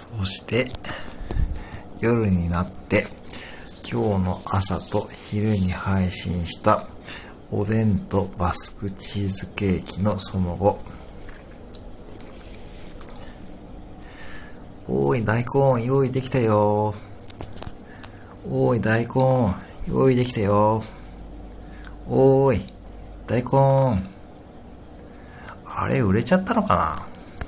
そして、夜になって、今日の朝と昼に配信したおでんとバスクチーズケーキのその後。おーい、大根、用意できたよ。おーい、大根、用意できたよ。おーい、大根。あれ、売れちゃったのかな？